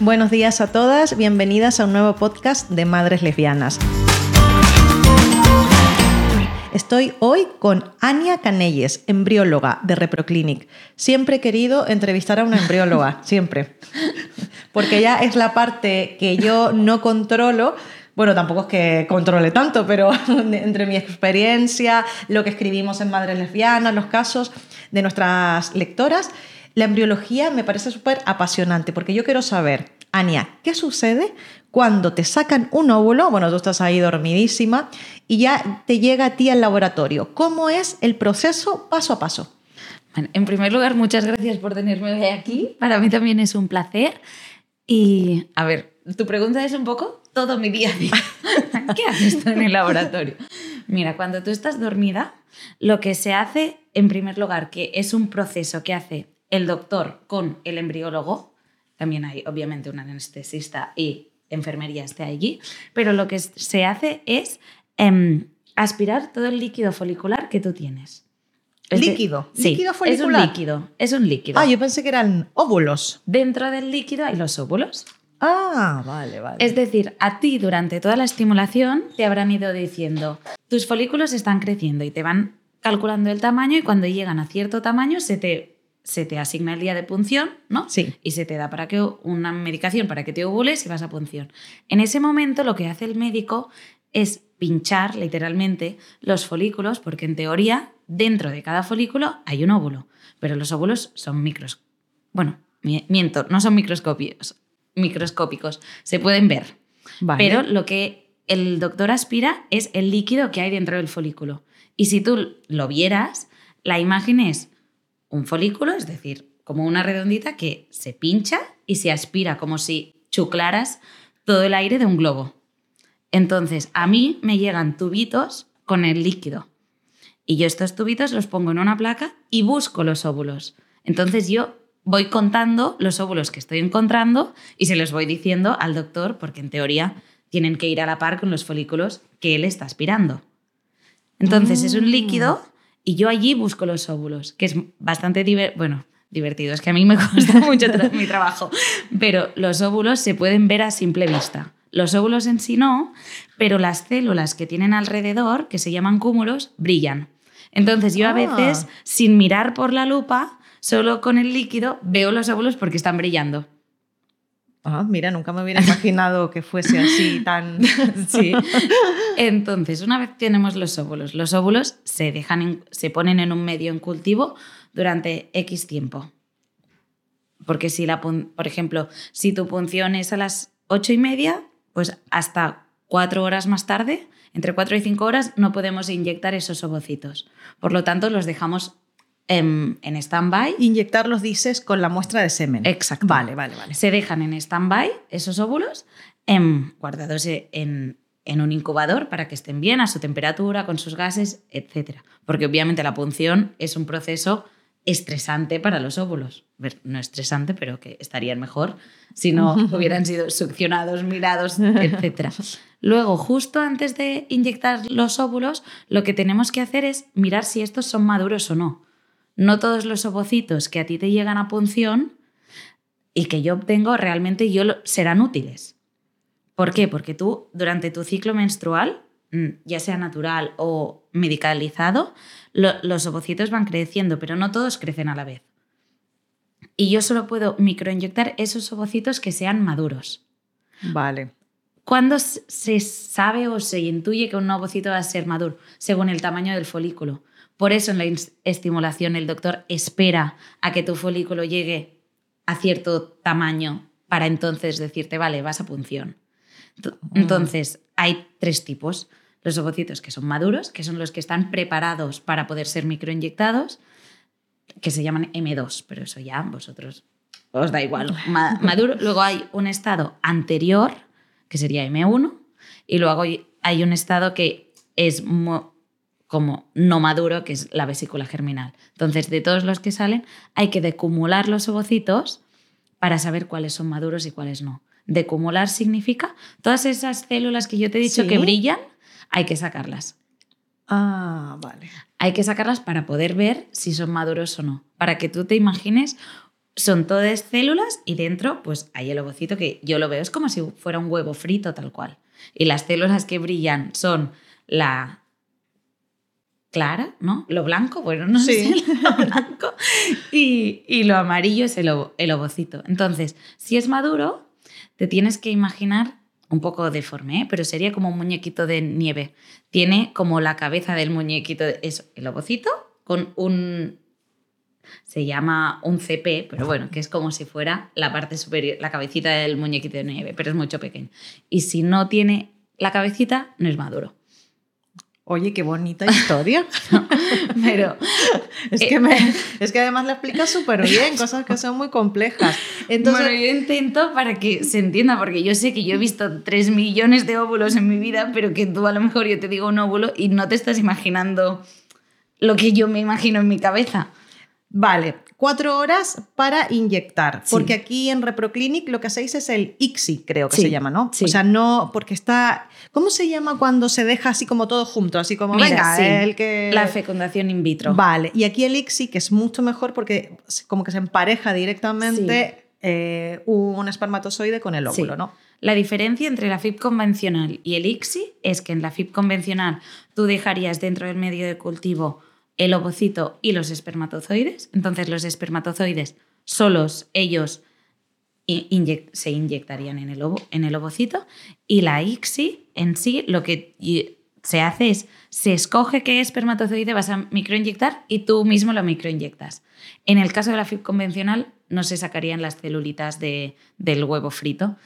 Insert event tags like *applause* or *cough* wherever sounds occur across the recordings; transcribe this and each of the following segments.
Buenos días a todas, bienvenidas a un nuevo podcast de Madres Lesbianas. Estoy hoy con Ania Canelles, embrióloga de Reproclinic. Siempre he querido entrevistar a una embrióloga, *laughs* siempre. Porque ya es la parte que yo no controlo. Bueno, tampoco es que controle tanto, pero *laughs* entre mi experiencia, lo que escribimos en Madres Lesbianas, los casos de nuestras lectoras, la embriología me parece súper apasionante porque yo quiero saber, Ania, ¿qué sucede cuando te sacan un óvulo? Bueno, tú estás ahí dormidísima y ya te llega a ti al laboratorio. ¿Cómo es el proceso paso a paso? Bueno, en primer lugar, muchas gracias por tenerme hoy aquí. Para mí también es un placer. Y, a ver, tu pregunta es un poco todo mi día a día. *laughs* ¿Qué haces tú en el laboratorio? Mira, cuando tú estás dormida, lo que se hace, en primer lugar, que es un proceso que hace el doctor con el embriólogo, también hay obviamente un anestesista y enfermería esté allí, pero lo que se hace es em, aspirar todo el líquido folicular que tú tienes. ¿Líquido? Sí, ¿Líquido Es folicular? un líquido, es un líquido. Ah, yo pensé que eran óvulos. Dentro del líquido hay los óvulos. Ah, vale, vale. Es decir, a ti durante toda la estimulación te habrán ido diciendo, tus folículos están creciendo y te van calculando el tamaño y cuando llegan a cierto tamaño se te, se te asigna el día de punción, ¿no? Sí. Y se te da para que una medicación para que te ovules y vas a punción. En ese momento lo que hace el médico es pinchar literalmente los folículos porque en teoría dentro de cada folículo hay un óvulo, pero los óvulos son micros. Bueno, mi- miento, no son microscópicos, microscópicos, se pueden ver. Vale. Pero lo que el doctor aspira es el líquido que hay dentro del folículo. Y si tú lo vieras, la imagen es un folículo, es decir, como una redondita que se pincha y se aspira como si chuclaras todo el aire de un globo. Entonces, a mí me llegan tubitos con el líquido. Y yo estos tubitos los pongo en una placa y busco los óvulos. Entonces yo voy contando los óvulos que estoy encontrando y se los voy diciendo al doctor porque en teoría tienen que ir a la par con los folículos que él está aspirando. Entonces es un líquido y yo allí busco los óvulos, que es bastante diver- bueno, divertido, es que a mí me *laughs* cuesta mucho tra- mi trabajo, pero los óvulos se pueden ver a simple vista. Los óvulos en sí no, pero las células que tienen alrededor, que se llaman cúmulos, brillan. Entonces yo a Ah. veces, sin mirar por la lupa, solo con el líquido, veo los óvulos porque están brillando. Ah, mira, nunca me hubiera imaginado que fuese así tan... *laughs* Sí. Entonces, una vez tenemos los óvulos, los óvulos se, dejan en- se ponen en un medio en cultivo durante X tiempo. Porque si la, por ejemplo, si tu punción es a las ocho y media, pues hasta cuatro horas más tarde, entre cuatro y cinco horas, no podemos inyectar esos ovocitos. Por lo tanto, los dejamos en, en stand-by Inyectarlos, dices, con la muestra de semen. Exacto. Vale, vale, vale. se dejan en stand-by esos óvulos, em, guardados en, en un incubador para que estén bien a su temperatura, con sus gases, etc. Porque obviamente la punción es un proceso estresante para los óvulos. No estresante, pero que estarían mejor si no *laughs* hubieran sido succionados, mirados, etc. Luego, justo antes de inyectar los óvulos, lo que tenemos que hacer es mirar si estos son maduros o no. No todos los ovocitos que a ti te llegan a punción y que yo obtengo realmente yo lo- serán útiles. ¿Por qué? Porque tú durante tu ciclo menstrual, mm, ya sea natural o medicalizado, lo- los ovocitos van creciendo, pero no todos crecen a la vez. Y yo solo puedo microinyectar esos ovocitos que sean maduros. Vale. ¿Cuándo se sabe o se intuye que un ovocito va a ser maduro? Según el tamaño del folículo. Por eso en la estimulación el doctor espera a que tu folículo llegue a cierto tamaño para entonces decirte, vale, vas a punción. Ent- Entonces, hay tres tipos. Los ovocitos que son maduros, que son los que están preparados para poder ser microinyectados, que se llaman M2, pero eso ya vosotros os da igual. Ma- *laughs* maduro. Luego hay un estado anterior, que sería M1, y luego hay- un estado que es como no maduro, que es la vesícula germinal. Entonces, de todos los que salen, hay que decumular los ovocitos para saber cuáles son maduros y cuáles no. Decumular significa todas esas células que yo te he dicho Sí. que brillan, hay que sacarlas. Ah, vale. Hay que sacarlas para poder ver si son maduros o no. Para que tú te imagines son todas células y dentro pues hay el ovocito que yo lo veo, es como si fuera un huevo frito tal cual. Y las células que brillan son la clara, ¿no? Lo blanco, bueno, no sé Sí. *laughs* lo blanco. Y, y lo amarillo es el, ovo- el ovocito. Entonces, si es maduro, te tienes que imaginar un poco deforme, ¿eh? pero sería como un muñequito de nieve. Tiene como la cabeza del muñequito, de- eso, el ovocito, con un... Se llama un CP, pero bueno, que es como si fuera la parte superior, la cabecita del muñequito de nieve, pero es mucho pequeño. Y si no tiene la cabecita, no es maduro. Oye, qué bonita historia. *laughs* Pero *laughs* Es Eh, que, me- *laughs* es que además la explicas súper bien, cosas que son muy complejas. Entonces, bueno, yo intento para que se entienda, porque yo sé que yo he visto 3 millones de óvulos en mi vida, pero que tú a lo mejor yo te digo un óvulo y no te estás imaginando lo que yo me imagino en mi cabeza. vale, cuatro horas para inyectar, Sí. porque aquí en ReproClinic lo que hacéis es el ICSI, creo que Sí, se llama, ¿no? sí. O sea, no, porque está, ¿cómo se llama cuando se deja así como todo junto? Así como, Mira, venga, el que... La fecundación in vitro. Vale, y aquí el ICSI, que es mucho mejor porque como que se empareja directamente eh, un espermatozoide con el óvulo. ¿no? La diferencia entre la FIP convencional y el ICSI es que en la FIP convencional tú dejarías dentro del medio de cultivo el ovocito y los espermatozoides. Entonces los espermatozoides solos, ellos se inyectarían en el, en el ovocito. Y la ICSI en sí lo que se hace es, se escoge qué espermatozoide vas a microinyectar y tú mismo lo microinyectas. En el caso de la FIP convencional no se sacarían las celulitas de- del huevo frito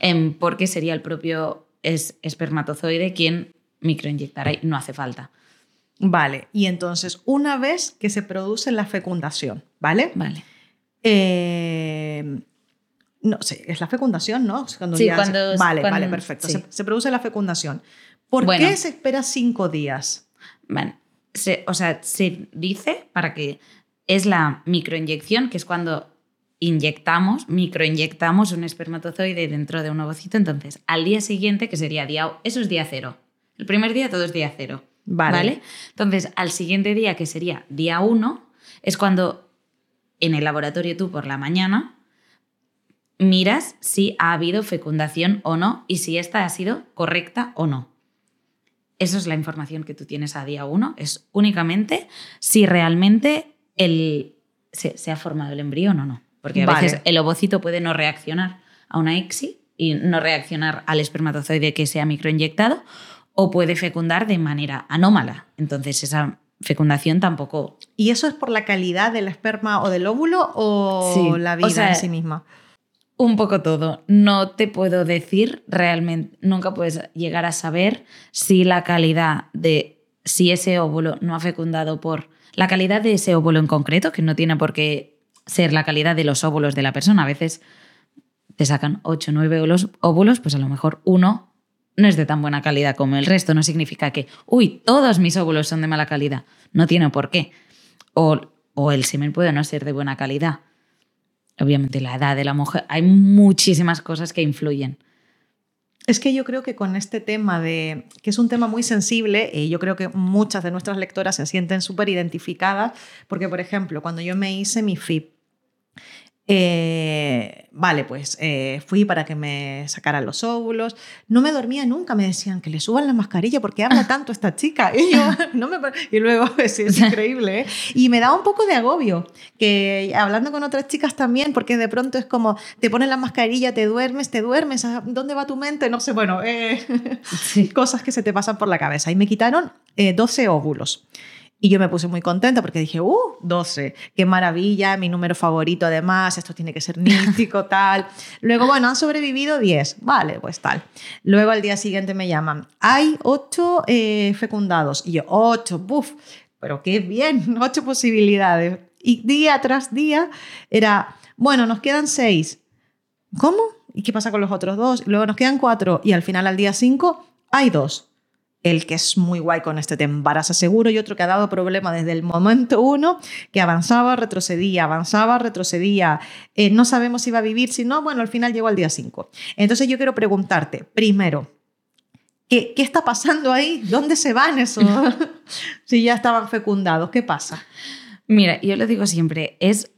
em, porque sería el propio es- espermatozoide quien microinyectará y no hace falta. Vale, y entonces una vez que se produce la fecundación, ¿vale? Vale. Eh, no sé, es la fecundación, ¿no? Cuando Sí, ya se- cuando- vale, cuando- vale, perfecto. sí. Se, se produce la fecundación. ¿Por Bueno. qué se espera cinco días? Vale. Se- o sea, se dice para que es la microinyección, que es cuando inyectamos, microinyectamos un espermatozoide dentro de un ovocito. Entonces, al día siguiente, que sería día, eso es día cero. El primer día todo es día cero. Vale. Entonces, al siguiente día, que sería día uno, es cuando en el laboratorio tú por la mañana miras si ha habido fecundación o no y si esta ha sido correcta o no. Eso es la información que tú tienes a día uno. Es únicamente si realmente el, se, se ha formado el embrión o no. Porque a Vale. veces el ovocito puede no reaccionar a una ICSI y no reaccionar al espermatozoide que se ha microinyectado o puede fecundar de manera anómala. Entonces esa fecundación tampoco... ¿Y eso es por la calidad del esperma o del óvulo o Sí, la o vida sea, en sí misma? Un poco todo. No te puedo decir realmente, nunca puedes llegar a saber si la calidad de, si ese óvulo no ha fecundado por la calidad de ese óvulo en concreto, que no tiene por qué ser la calidad de los óvulos de la persona. A veces te sacan 8 o 9 óvulos, óvulos, pues a lo mejor uno no es de tan buena calidad como el resto. No significa que, uy, todos mis óvulos son de mala calidad. No tiene por qué. O, o el semen puede no ser de buena calidad. Obviamente la edad de la mujer. Hay muchísimas cosas que influyen. Es que yo creo que con este tema de, que es un tema muy sensible, y yo creo que muchas de nuestras lectoras se sienten súper identificadas, porque por ejemplo, cuando yo me hice mi FIP, eh, vale, pues eh, fui para que me sacaran los óvulos, no me dormía nunca, me decían que le suban la mascarilla porque habla tanto esta chica, *laughs* y, yo, *laughs* no me, y luego sí, es *laughs* increíble, ¿eh? y me da un poco de agobio, que hablando con otras chicas también, porque de pronto es como, te ponen la mascarilla, te duermes, te duermes, ¿a ¿dónde va tu mente? No sé, bueno, eh, cosas que se te pasan por la cabeza. Y me quitaron eh, 12 óvulos. Y yo me puse muy contenta porque dije, ¡uh! 12, qué maravilla, mi número favorito además, esto tiene que ser místico, *laughs* tal. Luego, bueno, han sobrevivido 10, vale, pues tal. Luego al día siguiente me llaman, hay 8 fecundados. Y yo, 8, buf, pero qué bien, *laughs* 8 posibilidades. Y día tras día era, bueno, nos quedan 6. ¿Cómo? ¿Y qué pasa con los otros dos? Luego nos quedan 4 y al final al día 5 hay 2 el que es muy guay con este te embaraza seguro y otro que ha dado problema desde el momento uno, que avanzaba, retrocedía, avanzaba, retrocedía, eh, no sabemos si va a vivir, si no, bueno, al final llegó al día 5. Entonces yo quiero preguntarte, primero, ¿qué, ¿qué está pasando ahí? ¿Dónde se van esos? *laughs* *laughs* si ya estaban fecundados, ¿qué pasa? Mira, yo lo digo siempre, es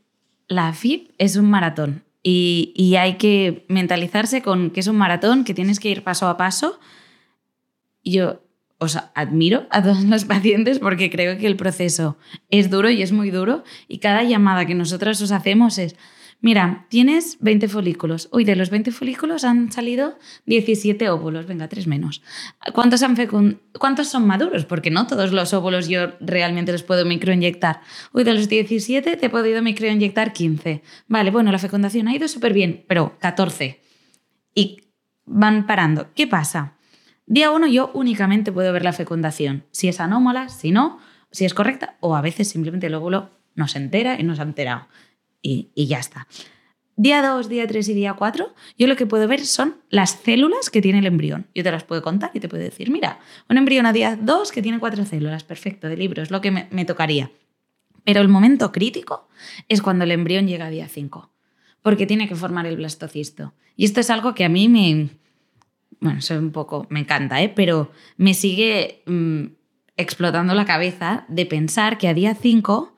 la FIP es un maratón y, y hay que mentalizarse con que es un maratón, que tienes que ir paso a paso. Yo os admiro a todos los pacientes porque creo que el proceso es duro y es muy duro y cada llamada que nosotros os hacemos es, mira, tienes 20 folículos. Uy, de los 20 folículos han salido 17 óvulos, venga, tres menos. ¿Cuántos, han ¿Cuántos son maduros? Porque no todos los óvulos yo realmente los puedo microinyectar. Uy, de los 17 te he podido microinyectar 15. Vale, bueno, la fecundación ha ido súper bien, pero 14. Y van parando. ¿Qué pasa? Día 1 yo únicamente puedo ver la fecundación, si es anómala, si no, si es correcta, o a veces simplemente el óvulo no se entera y no se ha enterado. Y, y ya está. Día 2, día 3 y día 4, yo lo que puedo ver son las células que tiene el embrión. Yo te las puedo contar y te puedo decir, mira, un embrión a día 2 que tiene cuatro células, perfecto, de libro, es lo que me, me tocaría. Pero el momento crítico es cuando el embrión llega a día 5, porque tiene que formar el blastocisto. Y esto es algo que a mí me, bueno, soy un poco, me encanta, ¿eh? pero me sigue mm, explotando la cabeza de pensar que a día 5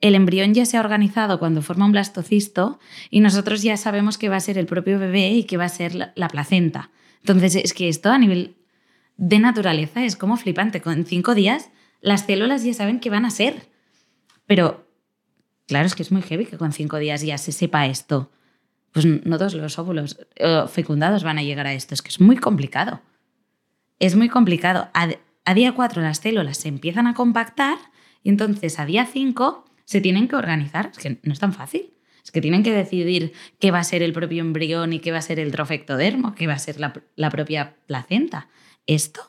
el embrión ya se ha organizado cuando forma un blastocisto y nosotros ya sabemos que va a ser el propio bebé y que va a ser la, la placenta. Entonces, es que esto a nivel de naturaleza es como flipante. Con cinco días las células ya saben que van a ser. Pero, claro, es que es muy heavy que con cinco días ya se sepa esto pues no todos los óvulos eh, fecundados van a llegar a esto. Es que es muy complicado. Es muy complicado. A, día 4 las células se empiezan a compactar y entonces a día 5 se tienen que organizar. Es que no es tan fácil. Es que tienen que decidir qué va a ser el propio embrión y qué va a ser el trofectodermo, qué va a ser la, propia placenta. Esto,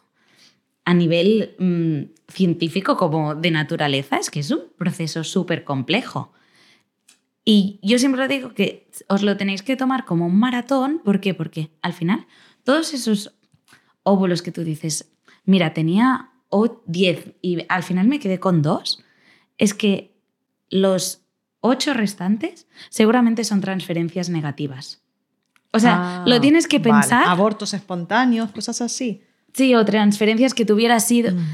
a nivel mm, científico como de naturaleza, es que es un proceso súper complejo. Y yo siempre digo que os lo tenéis que tomar como un maratón. ¿Por qué? Porque al final, todos esos óvulos que tú dices, mira, tenía 10 y al final me quedé con 2, es que los 8 restantes seguramente son transferencias negativas. O sea, lo ah, tienes que pensar. Abortos espontáneos, cosas así. Sí, o transferencias que tuviera sido. Mm.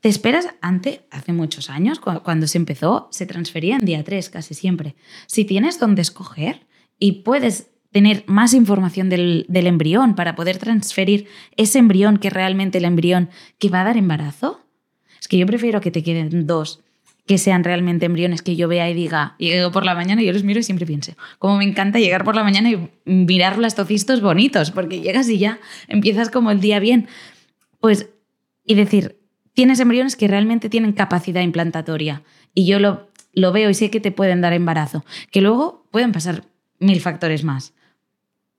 ¿Te esperas? Antes, hace muchos años, cuando se empezó, se transfería en día 3 casi siempre. Si tienes donde escoger y puedes tener más información del, embrión para poder transferir ese embrión que realmente el embrión que va a dar embarazo, es que yo prefiero que te queden dos que sean realmente embriones que yo vea y diga, llego por la mañana y yo los miro y siempre pienso, como me encanta llegar por la mañana y mirar los tocitos bonitos, porque llegas y ya empiezas como el día bien. Pues, y decir, tienes embriones que realmente tienen capacidad implantatoria y yo lo, lo veo y sé que te pueden dar embarazo, que luego pueden pasar mil factores más,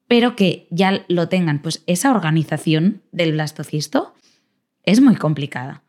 pero que ya lo tengan. Pues esa organización del blastocisto es muy complicada.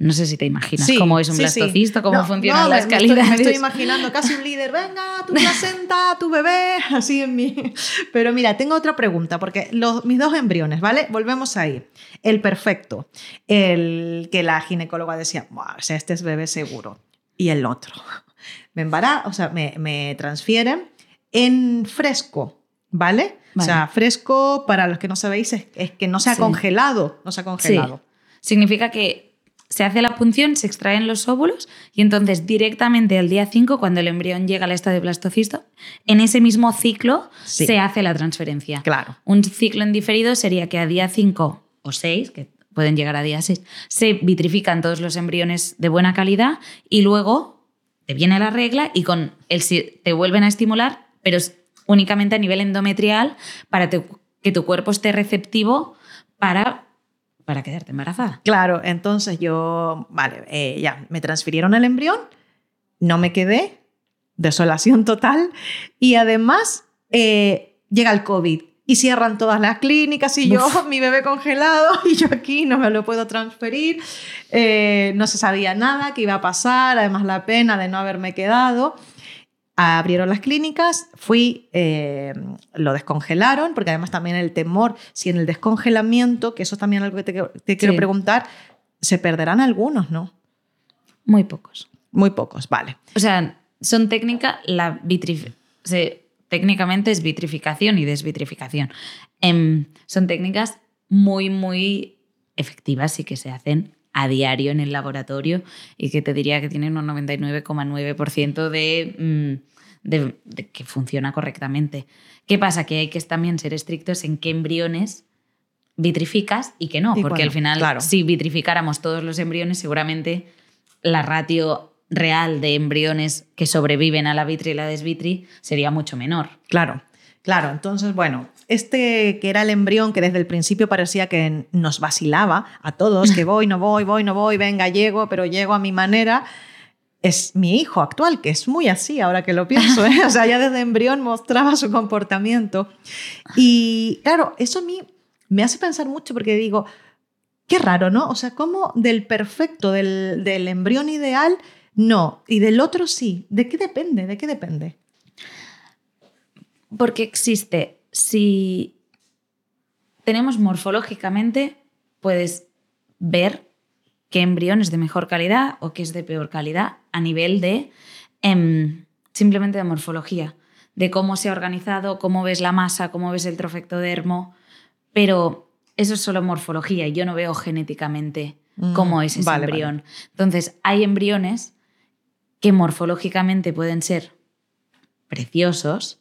No sé si te imaginas cómo es un blastocisto, cómo funcionan las calidades. Me estoy, imaginando casi un líder, venga, tu placenta, tu bebé, *laughs* así en mí. Pero mira, tengo otra pregunta, porque los, mis dos embriones, ¿vale? Volvemos ahí. El perfecto, el que la ginecóloga decía, o sea, este es bebé seguro. Y el otro. *laughs* Me embarazo, o sea, me, me transfieren en fresco, ¿vale? O sea, fresco, para los que no sabéis, es, que no se ha congelado, no se ha congelado. Significa que se hace la punción, se extraen los óvulos y entonces directamente al día 5, cuando el embrión llega al estado de blastocisto, en ese mismo ciclo se hace la transferencia. Claro. Un ciclo en diferido sería que a día 5 o 6, que pueden llegar a día 6, se vitrifican todos los embriones de buena calidad y luego te viene la regla y con el, te vuelven a estimular, pero únicamente a nivel endometrial para que tu cuerpo esté receptivo para para quedarte embarazada. Claro, entonces yo, vale, eh, ya, me transfirieron el embrión, no me quedé, desolación total, y además eh, llega el COVID y cierran todas las clínicas y yo, *laughs* mi bebé congelado *laughs* y yo aquí no me lo puedo transferir, eh, no se sabía nada que iba a pasar, además la pena de no haberme quedado abrieron las clínicas, fui, eh, lo descongelaron, porque además también el temor, si en el descongelamiento, que eso es también algo que te, quiero preguntar, se perderán algunos, ¿no? Muy pocos. Muy pocos, vale. O sea, son técnicas, la técnicamente es vitrificación y desvitrificación. Em, son técnicas muy, muy efectivas y que se hacen a diario en el laboratorio y que te diría que tienen un 99,9% de, mm, de, de, que funciona correctamente. ¿Qué pasa? Que hay que también ser estrictos en qué embriones vitrificas y que no, Y porque al final claro. si vitrificáramos todos los embriones seguramente la ratio real de embriones que sobreviven a la vitri y la desvitri sería mucho menor. Claro, claro. Entonces, bueno, este que era el embrión que desde el principio parecía que nos vacilaba a todos, que *laughs* voy, no voy, voy, no voy, venga, llego, pero llego a mi manera, es mi hijo actual, que es muy así ahora que lo pienso. ¿eh? *laughs* O sea, ya desde embrión mostraba su comportamiento. Y claro, eso a mí me hace pensar mucho porque digo, qué raro, ¿no? O sea, ¿cómo del perfecto, del, del embrión ideal, no, y del otro sí? ¿De qué depende? ¿De qué depende? Porque existe, si tenemos morfológicamente, puedes ver qué embrión es de mejor calidad o qué es de peor calidad a nivel de em, simplemente de morfología, de cómo se ha organizado, cómo ves la masa, cómo ves el trofectodermo, pero eso es solo morfología y yo no veo genéticamente Mm, cómo es ese vale, vale. embrión. Entonces, hay embriones que morfológicamente pueden ser preciosos,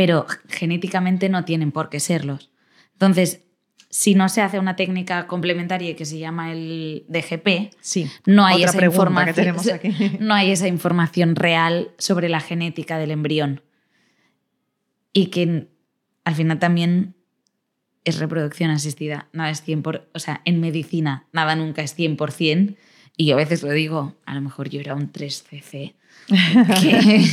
pero genéticamente no tienen por qué serlos. Entonces, si no se hace una técnica complementaria que se llama el DGP, Sí. no hay, Otra esa pregunta que información, tenemos aquí. *laughs* no hay esa información real sobre la genética del embrión. Y que al final también es reproducción asistida. Nada es 100%, por, o sea, en medicina nada nunca es 100%. Y yo a veces lo digo, a lo mejor yo era un 3CC. *laughs* que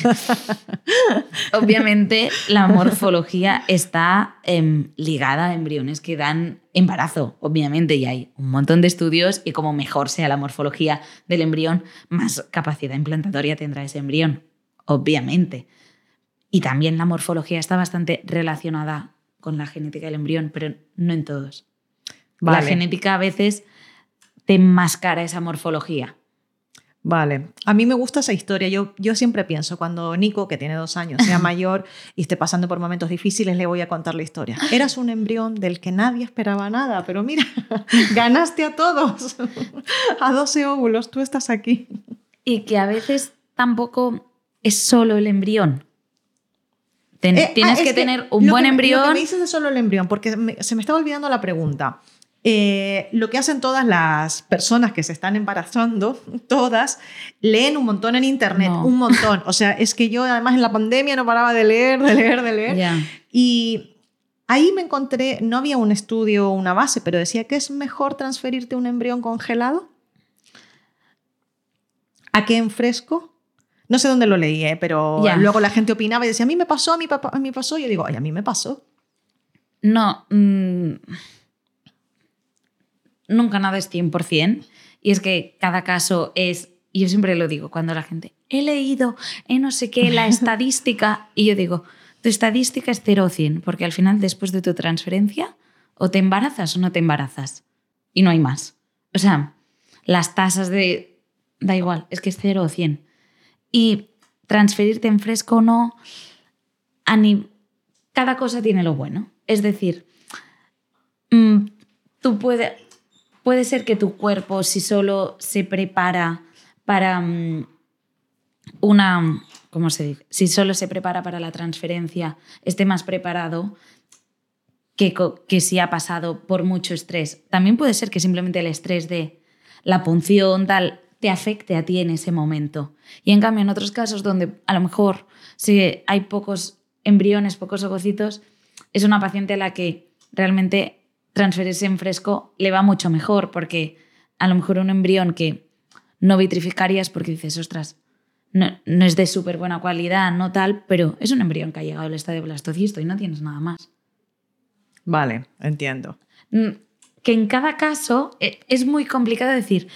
obviamente la morfología está em, ligada a embriones que dan embarazo, obviamente, y hay un montón de estudios y como mejor sea la morfología del embrión, más capacidad implantatoria tendrá ese embrión, obviamente. Y también la morfología está bastante relacionada con la genética del embrión, pero no en todos. La genética a veces te enmascara esa morfología. Vale, a mí me gusta esa historia. Yo, yo siempre pienso, cuando Nico, que tiene dos años, sea *laughs* mayor y esté pasando por momentos difíciles, le voy a contar la historia. Eras un embrión del que nadie esperaba nada, pero mira, *laughs* ganaste a todos. *laughs* A 12 óvulos, tú estás aquí. Y que a veces tampoco es solo el embrión. Ten- Eh, tienes ah, que, tener un buen que me- Lo que embrión. me dices solo el embrión, porque me- se me estaba olvidando la pregunta. Eh, lo que hacen todas las personas que se están embarazando, *laughs* todas, leen un montón en internet, No. un montón. O sea, es que yo además en la pandemia no paraba de leer, de leer, de leer. Ya. Y ahí me encontré, no había un estudio una base, pero decía que es mejor transferirte un embrión congelado a que en fresco. No sé dónde lo leí, ¿eh? pero Ya. luego la gente opinaba y decía, a mí me pasó, a mí, papá, a mí pasó. Y yo digo, ay, a mí me pasó. No. mm, nunca nada es 100%. Y es que cada caso es. Y yo siempre lo digo cuando la gente. He leído en no sé qué la *laughs* estadística. Y yo digo, tu estadística es 0 o 100. Porque al final, después de tu transferencia, o te embarazas o no te embarazas. Y no hay más. O sea, las tasas de. Da igual, es que es 0 o 100. Y transferirte en fresco o no. A ni- cada cosa tiene lo bueno. Es decir, mm, tú puedes. Puede ser que tu cuerpo, si solo se prepara para mm, una. ¿Cómo se dice? Si solo se prepara para la transferencia, esté más preparado que, que si ha pasado por mucho estrés. También puede ser que simplemente el estrés de la punción, tal, te afecte a ti en ese momento. Y en cambio, en otros casos donde a lo mejor si hay pocos embriones, pocos ovocitos, es una paciente a la que realmente transferirse en fresco le va mucho mejor, porque a lo mejor un embrión que no vitrificarías porque dices, ostras, no, no es de súper buena calidad, no tal, pero es un embrión que ha llegado al estadio blastocisto y no tienes nada más. Vale, entiendo. Mm, que en cada caso eh, es muy complicado decir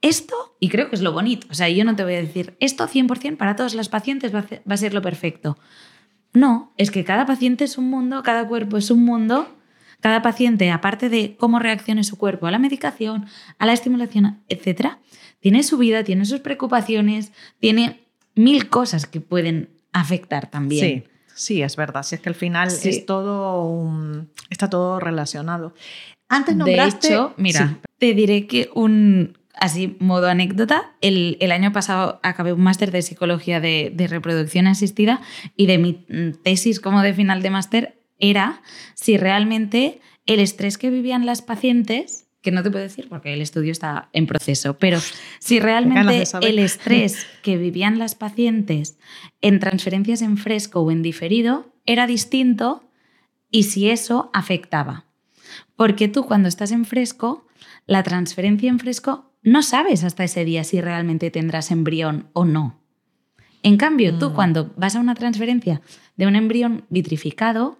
esto, y creo que es lo bonito, o sea, yo no te voy a decir esto 100% para todas las pacientes va a ser lo perfecto. No, es que cada paciente es un mundo, cada cuerpo es un mundo, cada paciente, aparte de cómo reaccione su cuerpo a la medicación, a la estimulación, etc., tiene su vida, tiene sus preocupaciones, tiene mil cosas que pueden afectar también. Sí, sí, es verdad. Si es que al final Sí. es todo un- está todo relacionado. Antes De nombraste... hecho, mira, Sí. te diré que un, así modo anécdota, el, el año pasado acabé un máster de psicología de, de reproducción asistida y de mi tesis como de final de máster era si realmente el estrés que vivían las pacientes, que no te puedo decir porque el estudio está en proceso, pero si realmente el estrés que vivían las pacientes en transferencias en fresco o en diferido era distinto y si eso afectaba. Porque tú cuando estás en fresco, la transferencia en fresco no sabes hasta ese día si realmente tendrás embrión o no. En cambio, tú Mm. cuando vas a una transferencia de un embrión vitrificado,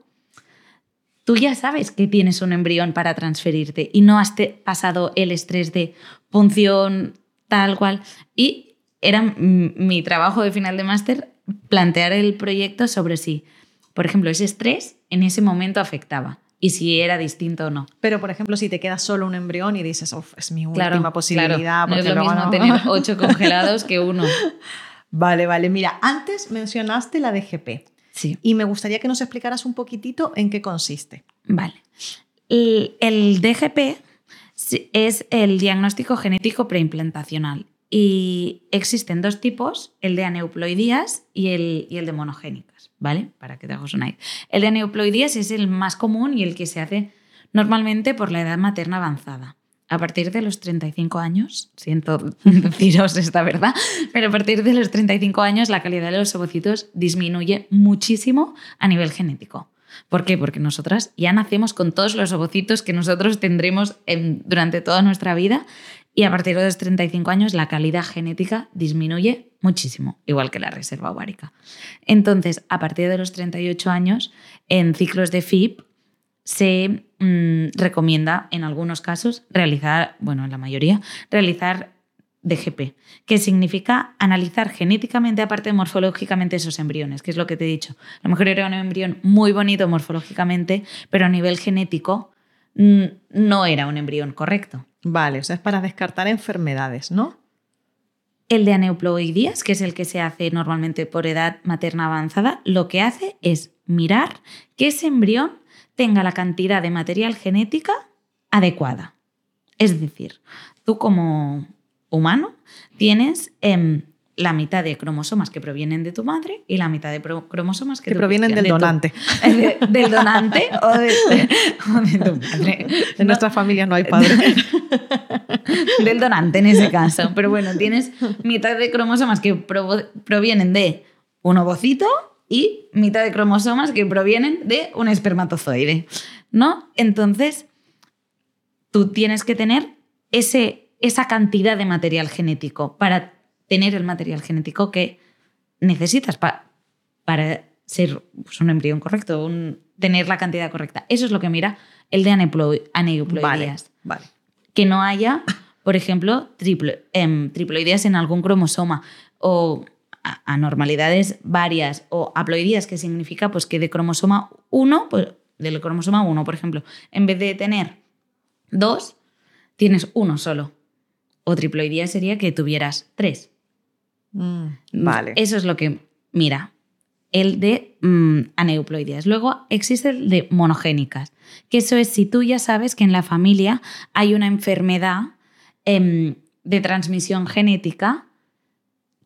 tú ya sabes que tienes un embrión para transferirte y no has pasado el estrés de punción tal cual. Y era mi trabajo de final de máster plantear el proyecto sobre si, por ejemplo, ese estrés en ese momento afectaba y si era distinto o no. Pero, por ejemplo, si te queda solo un embrión y dices, "Uf, es mi Claro, última posibilidad. claro. No es porque lo luego mismo no". tener *laughs* ocho congelados que uno. Vale, vale. Mira, antes mencionaste la DGP Sí. y me gustaría que nos explicaras un poquitito en qué consiste. Vale. El, el DGP es el diagnóstico genético preimplantacional y existen dos tipos, el de aneuploidías y el, y el de monogénicas, ¿vale? Para que te hagas una idea. El de aneuploidías es el más común y el que se hace normalmente por la edad materna avanzada. A partir de los 35 años, siento *laughs* deciros esta verdad, pero a partir de los 35 años la calidad de los ovocitos disminuye muchísimo a nivel genético. ¿Por qué? Porque nosotras ya nacemos con todos los ovocitos que nosotros tendremos en- durante toda nuestra vida y a partir de los 35 años la calidad genética disminuye muchísimo, igual que la reserva ovárica. Entonces, a partir de los 38 años, en ciclos de FIP se mm, recomienda en algunos casos realizar, bueno, en la mayoría, realizar DGP, que significa analizar genéticamente, aparte morfológicamente, esos embriones, que es lo que te he dicho. A lo mejor era un embrión muy bonito morfológicamente, pero a nivel genético mm, no era un embrión correcto. Vale, o sea, es para descartar enfermedades, ¿no? El de aneuploidías, que es el que se hace normalmente por edad materna avanzada, lo que hace es mirar que ese embrión tenga la cantidad de material genética adecuada. Es decir, tú como humano tienes em, la mitad de cromosomas que provienen de tu madre y la mitad de cromosomas que, Que provienen del de tu- donante. *laughs* de- del donante o de, *laughs* o de tu madre. En nuestras familias no hay padre. *laughs* del donante en ese caso. Pero bueno, tienes mitad de cromosomas que provienen de un ovocito y mitad de cromosomas que provienen de un espermatozoide, ¿no? Entonces, tú tienes que tener ese, esa cantidad de material genético para tener el material genético que necesitas pa- para ser pues, un embrión correcto, un- tener la cantidad correcta. Eso es lo que mira el de vale, aneuploidías vale. que no haya, por ejemplo, triplo- em, triploidías en algún cromosoma o anormalidades varias o haploidías, que significa pues, que de cromosoma 1, pues, del cromosoma 1, por ejemplo, en vez de tener dos, tienes uno solo. O triploidía sería que tuvieras tres. Mm, vale. Eso es lo que mira. El de mm, aneuploidías. Luego existe el de monogénicas, que eso es si tú ya sabes que en la familia hay una enfermedad em, de transmisión genética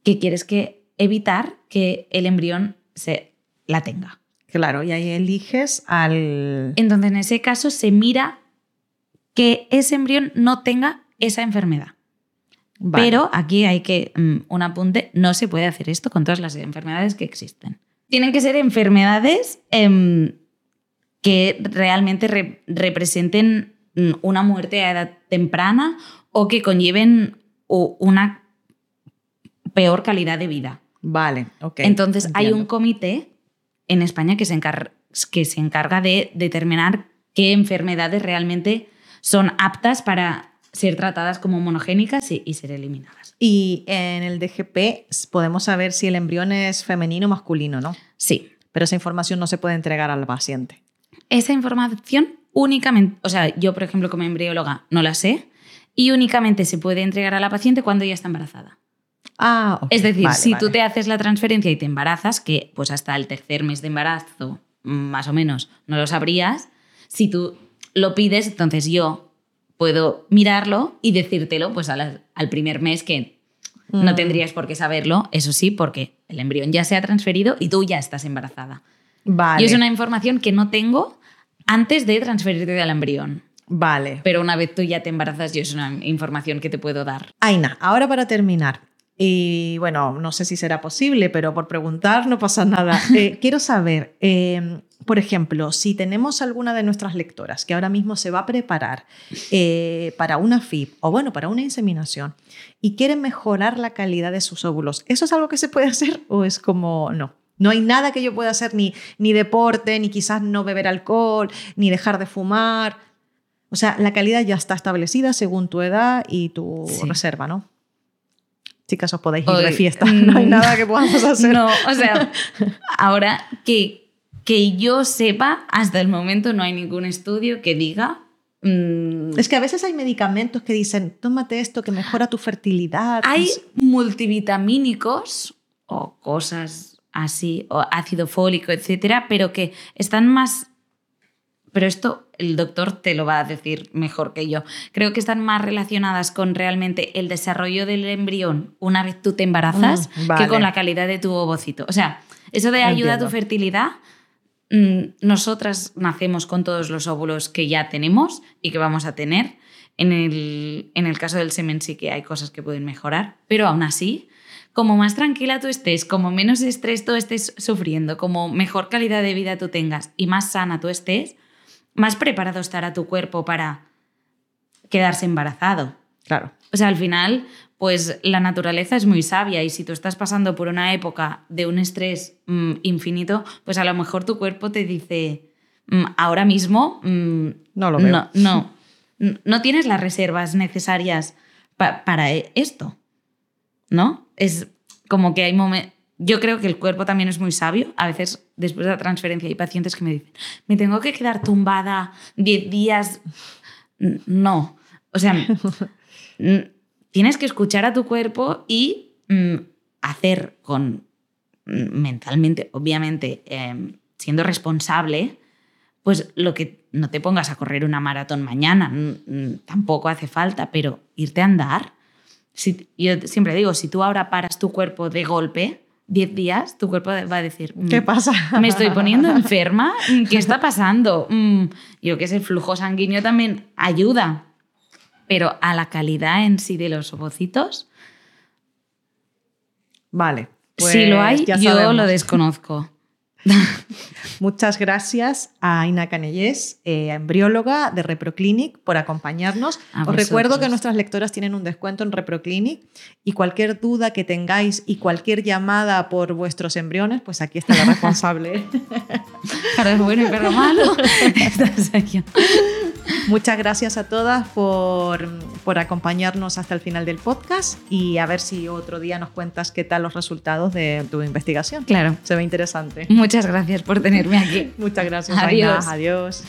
que quieres que evitar que el embrión se la tenga. Claro, y ahí eliges al... Entonces, en ese caso, se mira que ese embrión no tenga esa enfermedad. Vale. Pero aquí hay que, mm, un apunte, no se puede hacer esto con todas las enfermedades que existen. Tienen que ser enfermedades em, que realmente re- representen mm, una muerte a edad temprana o que conlleven una peor calidad de vida. Vale, ok. Entonces hay un comité en España que se, encar- que se encarga de determinar qué enfermedades realmente son aptas para ser tratadas como monogénicas y, y ser eliminadas. Y en el DGP podemos saber si el embrión es femenino o masculino, ¿no? Sí, Pero esa información no se puede entregar al paciente. esa información únicamente, o sea, yo por ejemplo como embrióloga no la sé y únicamente se puede entregar a la paciente cuando ya está embarazada. Ah. Es decir, Vale, si tú te haces la transferencia y te embarazas, que pues hasta el tercer mes de embarazo, más o menos, no lo sabrías, si tú lo pides, entonces yo puedo mirarlo y decírtelo pues al primer mes que no Mm. tendrías por qué saberlo, eso sí, porque el embrión ya se ha transferido y tú ya estás embarazada. Vale. Y es una información que no tengo antes de transferirte al embrión. Vale. Pero una vez tú ya te embarazas, yo es una información que te puedo dar. Aina, ahora para terminar. Y bueno, no sé si será posible, pero por preguntar no pasa nada. *laughs* Eh, quiero saber, eh, por ejemplo, si tenemos alguna de nuestras lectoras que ahora mismo se va a preparar eh, para una FIP o bueno, para una inseminación y quiere mejorar la calidad de sus óvulos, ¿eso es algo que se puede hacer o es como no? No hay nada que yo pueda hacer, ni, ni deporte, ni quizás no beber alcohol, ni dejar de fumar. O sea, la calidad ya está establecida según tu edad y tu Sí. reserva, ¿no? Chicas, os podéis ir de fiesta. *laughs* No hay mm, nada que podamos *laughs* hacer. No, o sea, ahora que, que yo sepa, hasta el momento no hay ningún estudio que diga. mm, Es que a veces hay medicamentos que dicen, tómate esto que mejora tu fertilidad. hay multivitamínicos o cosas así, o ácido fólico, etcétera, pero que están más. Pero esto el doctor te lo va a decir mejor que yo. Creo que están más relacionadas con realmente el desarrollo del embrión una vez tú te embarazas Mm, vale. que con la calidad de tu ovocito. O sea, eso de ayuda a tu fertilidad, mm, nosotras nacemos con todos los óvulos que ya tenemos y que vamos a tener. En el, en el caso del semen sí que hay cosas que pueden mejorar, pero aún así, como más tranquila tú estés, como menos estrés tú estés sufriendo, como mejor calidad de vida tú tengas y más sana tú estés, más preparado estará tu cuerpo para quedarse embarazado. Claro. O sea, al final, pues la naturaleza es muy sabia y si tú estás pasando por una época de un estrés mm, infinito, pues a lo mejor tu cuerpo te dice, mm, ahora mismo mm, No lo veo. No, no, *laughs* tienes las reservas necesarias pa- para e- esto, ¿no? Es como que hay momentos... Yo creo que el cuerpo también es muy sabio. A veces, después de la transferencia, hay pacientes que me dicen, me tengo que quedar tumbada 10 días. No. O sea, *laughs* tienes que escuchar a tu cuerpo y mm, hacer con mm, mentalmente, obviamente, em, siendo responsable, pues lo que no te pongas a correr una maratón mañana, tampoco hace falta, pero irte a andar. Si, yo siempre digo, si tú ahora paras tu cuerpo de golpe, 10 días, tu cuerpo va a decir, mm, ¿Qué pasa? me estoy poniendo *laughs* enferma, Mm, ¿qué está pasando? Mm, Yo que sé, el flujo sanguíneo también ayuda, pero a la calidad en sí de los ovocitos, Vale. si lo pues hay, ya yo sabemos. lo desconozco. *laughs* Muchas gracias a Aina Canellés, eh, embrióloga de ReproClinic, por acompañarnos. A Os recuerdo que nuestras lectoras tienen un descuento en ReproClinic y cualquier duda que tengáis y cualquier llamada por vuestros embriones, pues aquí está la responsable. *laughs* Bueno y malo. *laughs* Muchas gracias a todas por, por acompañarnos hasta el final del podcast y a ver si otro día nos cuentas qué tal los resultados de tu investigación. Claro. Se ve interesante. Muchas gracias por tenerme aquí. Muchas gracias, Adiós. Aina. Adiós.